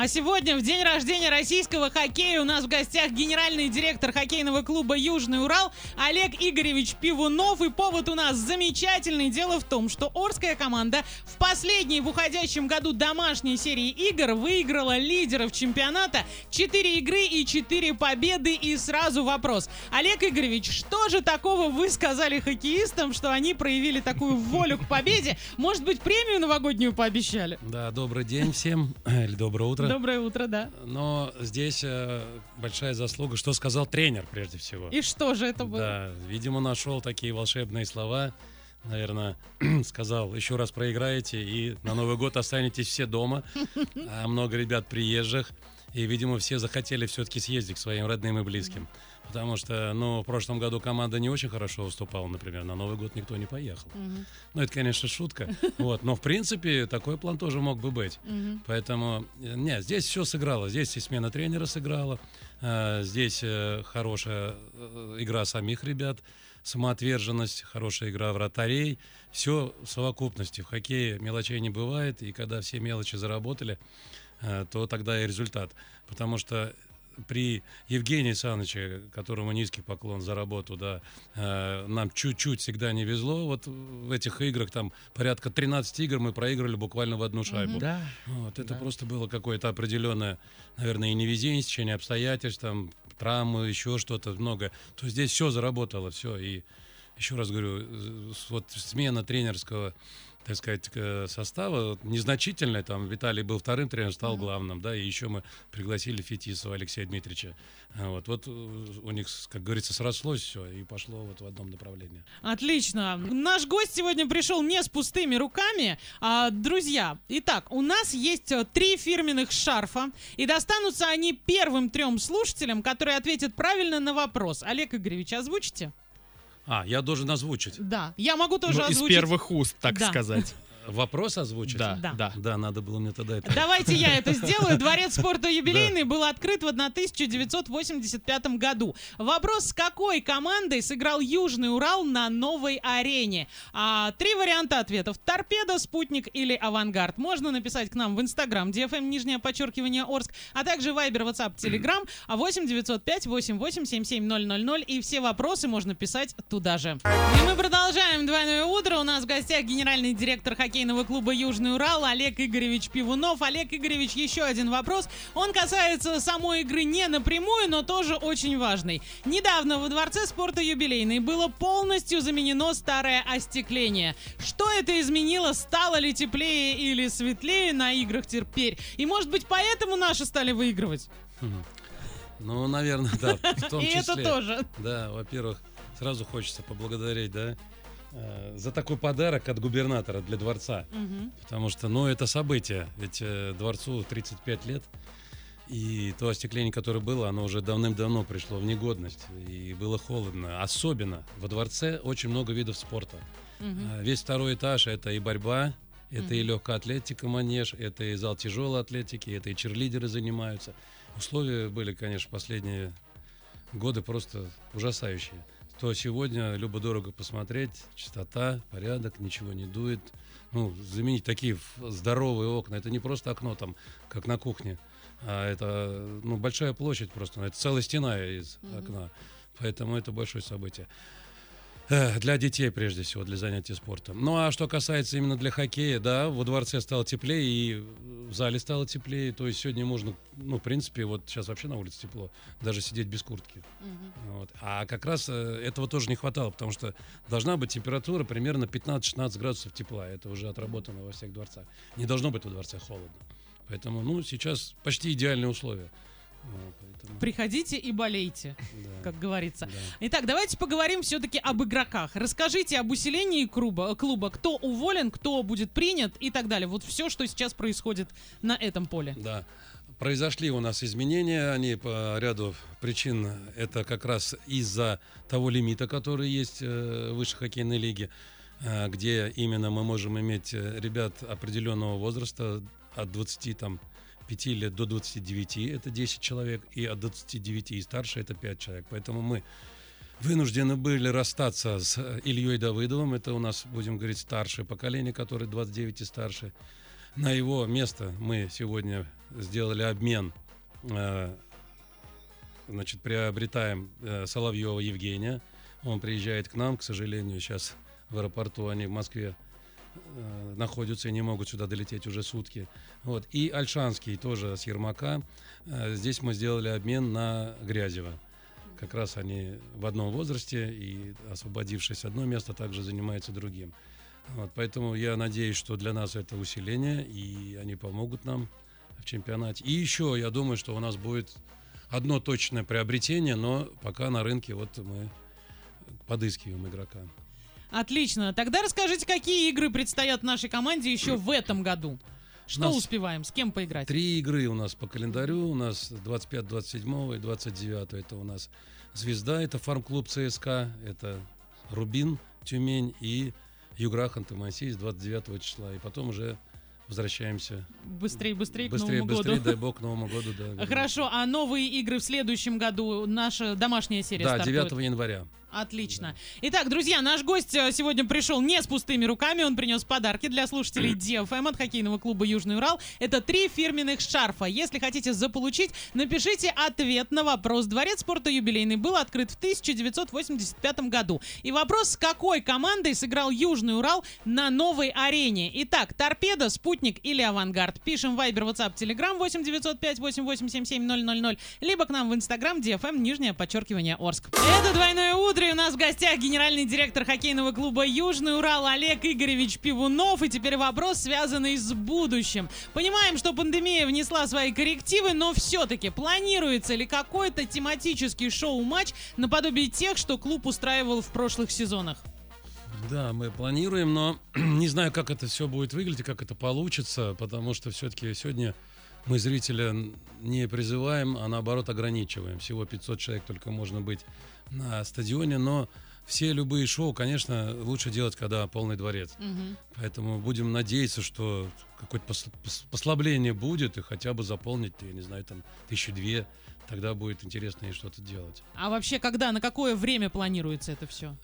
А сегодня, в день рождения российского хоккея, у нас в гостях генеральный директор хоккейного клуба «Южный Урал» Олег Игоревич Пивунов. И повод у нас замечательный. Дело в том, что Орская команда в последней в уходящем году домашней серии игр выиграла лидеров чемпионата 4 игры и 4 победы. И сразу вопрос. Олег Игоревич, что же такого вы сказали хоккеистам, что они проявили такую волю к победе? Может быть, премию новогоднюю пообещали? Да, добрый день всем, или доброе утро. Доброе утро, да. Но здесь э, большая заслуга, что сказал тренер прежде всего. И что же это было? Да, видимо, нашел такие волшебные слова. Наверное, сказал, еще раз проиграете и на Новый год останетесь все дома. А много ребят приезжих. И, видимо, все захотели все-таки съездить к своим родным и близким. Потому что, ну, в прошлом году команда не очень хорошо выступала, например, на Новый год никто не поехал. Ну, это, конечно, шутка. Вот, но, в принципе, такой план тоже мог бы быть. Поэтому, э, нет, здесь все сыграло. Здесь и смена тренера сыграла. э, Здесь э, хорошая э, игра самих ребят, самоотверженность, хорошая игра вратарей. Все в совокупности. В хоккее мелочей не бывает. И когда все мелочи заработали, э, то тогда и результат. Потому что при Евгении Саныче, которому низкий поклон за работу, да, э, нам чуть-чуть всегда не везло. Вот в этих играх там порядка 13 игр мы проиграли буквально в одну шайбу. Да. Вот, это Да. просто было какое-то определенное, наверное, и невезение, стечение обстоятельств, там, травмы, еще что-то много. То есть здесь все заработало, все. И еще раз говорю, вот смена тренерского так сказать, э, состава незначительная. Там Виталий был вторым тренером, стал главным, да, и еще мы пригласили Фетисова Алексея Дмитриевича. А Вот, вот э, у них, как говорится, срослось все и пошло вот в одном направлении. Отлично. Наш гость сегодня пришел не с пустыми руками. А, друзья, итак, у нас есть э, три фирменных шарфа, и достанутся они первым трем слушателям, которые ответят правильно на вопрос. Олег Игоревич, озвучите? А, я должен озвучить. Да. Я могу тоже Ну, из озвучить. первых уст, так Да. сказать. Вопрос озвучить? Да, Да. да. Да, надо было мне тогда это... Давайте я это сделаю. Дворец спорта юбилейный был открыт в 1985 году. Вопрос, с какой командой сыграл Южный Урал на новой арене? А, три варианта ответов. Торпеда, Спутник или Авангард. Можно написать к нам в Инстаграм, DFM, нижнее подчеркивание Орск, а также Вайбер, WhatsApp, Telegram, а 8 905 88 77 000. И все вопросы можно писать туда же. И мы продолжаем двойное утро. У нас в гостях генеральный директор хоккейного клуба Южный Урал Олег Игоревич Пивунов. Олег Игоревич, еще один вопрос. Он касается самой игры не напрямую, но тоже очень важный. Недавно во Дворце спорта юбилейный было полностью заменено старое остекление. Что это изменило? Стало ли теплее или светлее на играх теперь? И может быть поэтому наши стали выигрывать? Ну, наверное, да. В том И это числе. тоже. Да, во-первых, сразу хочется поблагодарить, да, э, за такой подарок от губернатора для дворца. Мгм. Потому что, ну, это событие. Ведь э, дворцу 35 лет. И то остекление, которое было, оно уже давным-давно пришло в негодность. И было холодно. Особенно во дворце очень много видов спорта. Э, Весь второй этаж это и борьба, это и легкая атлетика, манеж, это и зал тяжелой атлетики, это и черлидеры занимаются. Условия были, конечно, последние годы просто ужасающие. То сегодня любо-дорого посмотреть, чистота, порядок, ничего не дует. Ну, заменить такие здоровые окна, это не просто окно там, как на кухне, а это ну, большая площадь просто, это целая стена из Мгм. окна. Поэтому это большое событие. Для детей, прежде всего, для занятий спортом. Ну, а что касается именно для хоккея, да, во дворце стало теплее, и в зале стало теплее. То есть сегодня можно, ну, в принципе, вот сейчас вообще на улице тепло, даже сидеть без куртки. Мгм. Вот. А как раз э, этого тоже не хватало, потому что должна быть температура примерно 15-16 градусов тепла. Это уже отработано во всех дворцах. Не должно быть во дворце холодно. Поэтому, ну, сейчас почти идеальные условия. Вот, поэтому, Приходите и болейте, да, как говорится. да. Итак, давайте поговорим все-таки об игроках. Расскажите об усилении клуба, клуба, кто уволен, кто будет принят и так далее. Вот все, что сейчас происходит на этом поле. Да. Произошли у нас изменения, они по ряду причин, это как раз из-за того лимита, который есть э, в высшей хоккейной лиге, э, где именно мы можем иметь э, ребят определенного возраста от 20 там, 5 лет до 29, это 10 человек, и от 29 и старше это 5 человек. Поэтому мы вынуждены были расстаться с э, Ильей Давыдовым, это у нас, будем говорить, старшее поколение, которое 29 и старше. На его место мы сегодня сделали обмен. Э, значит, приобретаем э, Соловьева Евгения. Он приезжает к нам, к сожалению, сейчас в аэропорту, они в Москве находятся и не могут сюда долететь уже сутки. Вот. И Альшанский тоже с Ермака. Э, здесь мы сделали обмен на Грязева. Как раз они в одном возрасте, и освободившись одно место, также занимаются другим. Вот, поэтому я надеюсь, что для нас это усиление, и они помогут нам в чемпионате. И еще, я думаю, что у нас будет одно точное приобретение, но пока на рынке вот мы подыскиваем игрока. Отлично. Тогда расскажите, какие игры предстоят нашей команде еще в этом году? Что успеваем? С кем поиграть? Три игры у нас по календарю. У нас 25, 27 и 29 это у нас «Звезда», это фарм-клуб ЦСКА, это «Рубин», Тюмень и Югра Ханты-Мансийск 29 числа. И потом уже возвращаемся. Быстрее, быстрее, Быстрее, к Новому быстрее, году. дай бог, к Новому году, да. вернемся. Хорошо, а новые игры в следующем году? Наша домашняя серия Да, стартует? 9 января. Отлично. Итак, друзья, наш гость э, сегодня пришел не с пустыми руками. Он принес подарки для слушателей DFM от хоккейного клуба Южный Урал. Это три фирменных шарфа. Если хотите заполучить, напишите ответ на вопрос. Дворец спорта юбилейный был открыт в 1985 году. И вопрос, с какой командой сыграл Южный Урал на новой арене? Итак, Торпеда, Спутник или Авангард? Пишем Viber, WhatsApp, Telegram 8 905 8877 000, либо к нам в Instagram DFM, нижнее подчеркивание Орск. Это двойное утро, и у нас в гостях генеральный директор хоккейного клуба Южный Урал Олег Игоревич Пивунов. И теперь вопрос, связанный с будущим. Понимаем, что пандемия внесла свои коррективы, но все-таки планируется ли какой-то тематический шоу-матч наподобие тех, что клуб устраивал в прошлых сезонах? Да, мы планируем, но не знаю, как это все будет выглядеть, как это получится, потому что все-таки сегодня мы зрителя не призываем, а наоборот ограничиваем. Всего 500 человек только можно быть на стадионе, но все любые шоу, конечно, лучше делать, когда полный дворец. Поэтому будем надеяться, что какое-то пос- пос- послабление будет, и хотя бы заполнить, я не знаю, там тысячи две, тогда будет интересно и что-то делать. А вообще, когда, на какое время планируется это все?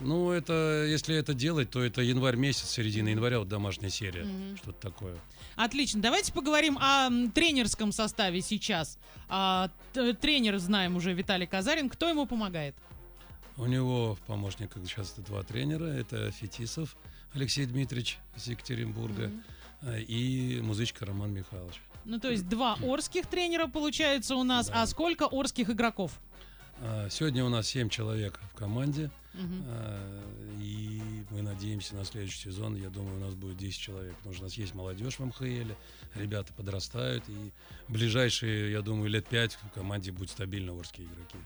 Ну, это, если это делать, то это январь месяц, середина января, вот домашняя серия, Мгм. что-то такое. Отлично. Давайте поговорим о м, тренерском составе сейчас. А, т- тренер, знаем уже, Виталий Казарин. Кто ему помогает? У него в помощниках сейчас два тренера. Это Фетисов Алексей Дмитриевич из Екатеринбурга э, и музычка Роман Михайлович. Ну, то есть два орских тренера получается у нас. Да. А сколько орских игроков? А, Сегодня у нас 7 человек в команде. А, И мы надеемся на следующий сезон, я думаю, у нас будет 10 человек. Потому что у нас есть молодежь в МХЛ, ребята подрастают. И ближайшие, я думаю, лет 5 в команде будут стабильно орские игроки.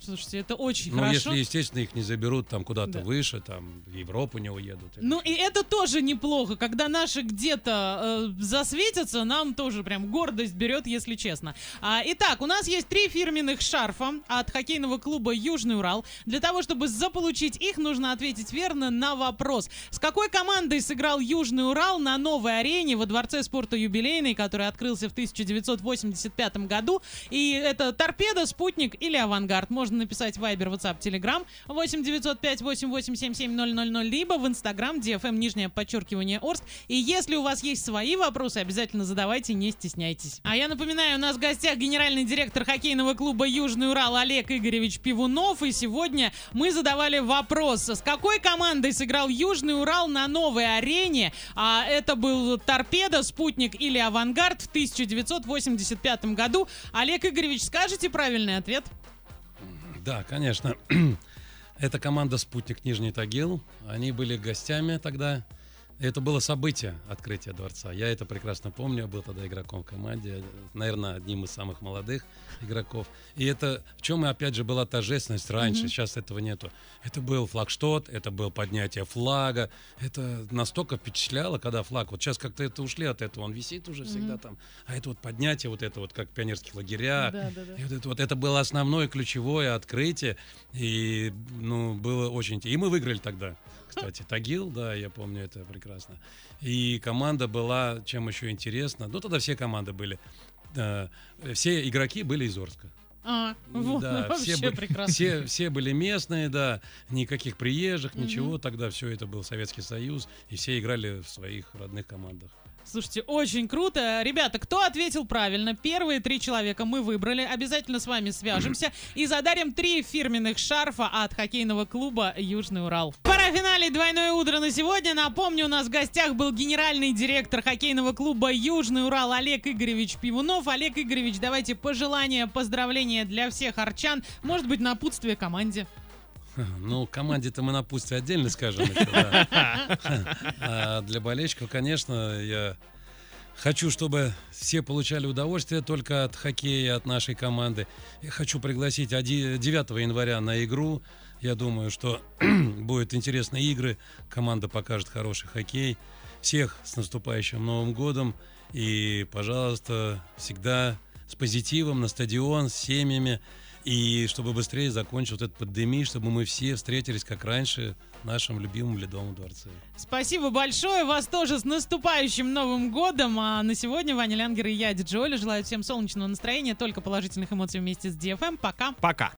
Слушайте, это очень Ну, хорошо. если, естественно, их не заберут там куда-то Да. выше, там в Европу не уедут. Ну и это тоже неплохо, когда наши где-то э, засветятся, нам тоже прям гордость берет, если честно. А, итак, у нас есть три фирменных шарфа от хоккейного клуба Южный Урал. Для того, чтобы заполучить их, нужно ответить верно на вопрос. С какой командой сыграл Южный Урал на новой арене во Дворце спорта юбилейный, который открылся в 1985 году? И это Торпеда, Спутник или Авангард. Можно написать Viber, WhatsApp, Telegram 8 905 8877 000, либо в Instagram DFM нижнее подчеркивание Орск. И если у вас есть свои вопросы, обязательно задавайте, не стесняйтесь. А я напоминаю, у нас в гостях генеральный директор хоккейного клуба Южный Урал Олег Игоревич Пивунов. И сегодня мы задавали вопрос, с какой командой сыграл Южный Урал на новой арене? А это был Торпеда, Спутник или Авангард в 1985 году. Олег Игоревич, скажите правильный ответ? Да, конечно. Это команда «Спутник Нижний Тагил». Они были гостями тогда. Это было событие открытия дворца. Я это прекрасно помню. Я был тогда игроком в команде. Наверное, одним из самых молодых игроков. И это в чем, опять же, была торжественность раньше. Мгм. Сейчас этого нету. Это был флагштот, это было поднятие флага. Это настолько впечатляло, когда флаг... Вот сейчас как-то это ушли от этого. Он висит уже всегда Мгм. там. А это вот поднятие, вот это вот как пионерских лагерях. Да. И вот это, вот это было основное ключевое открытие. И, ну, было очень... И мы выиграли тогда. Кстати, Тагил, да, я помню это прекрасно. И команда была, чем еще интересно, ну, тогда все команды были. э, все игроки были из Орска. А, вот, Да, вообще все, прекрасно. все, все были местные, да, никаких приезжих, ничего. Тогда все это был Советский Союз, и все играли в своих родных командах. Слушайте, очень круто. Ребята, кто ответил правильно? Первые три человека мы выбрали. Обязательно с вами свяжемся и задарим три фирменных шарфа от хоккейного клуба «Южный Урал». Пора финалить двойное утро на сегодня. Напомню, у нас в гостях был генеральный директор хоккейного клуба «Южный Урал» Олег Игоревич Пивунов. Олег Игоревич, давайте пожелания, поздравления для всех арчан. Может быть, напутствие команде. Ну, команде-то мы напутствие отдельно скажем. еще, да. А для болельщиков, конечно, я хочу, чтобы все получали удовольствие только от хоккея, от нашей команды. Я хочу пригласить оди- 9 января на игру. Я думаю, что будут интересные игры. Команда покажет хороший хоккей. Всех с наступающим Новым годом. И, пожалуйста, всегда с позитивом на стадион, с семьями. И чтобы быстрее закончил вот этот пандемия, чтобы мы все встретились, как раньше, в нашем любимом Ледовом дворце. Спасибо большое. Вас тоже с наступающим Новым годом. А на сегодня Ваня Лянгер и я, Диджи Оля, желаю всем солнечного настроения, только положительных эмоций вместе с DFM. Пока. Пока.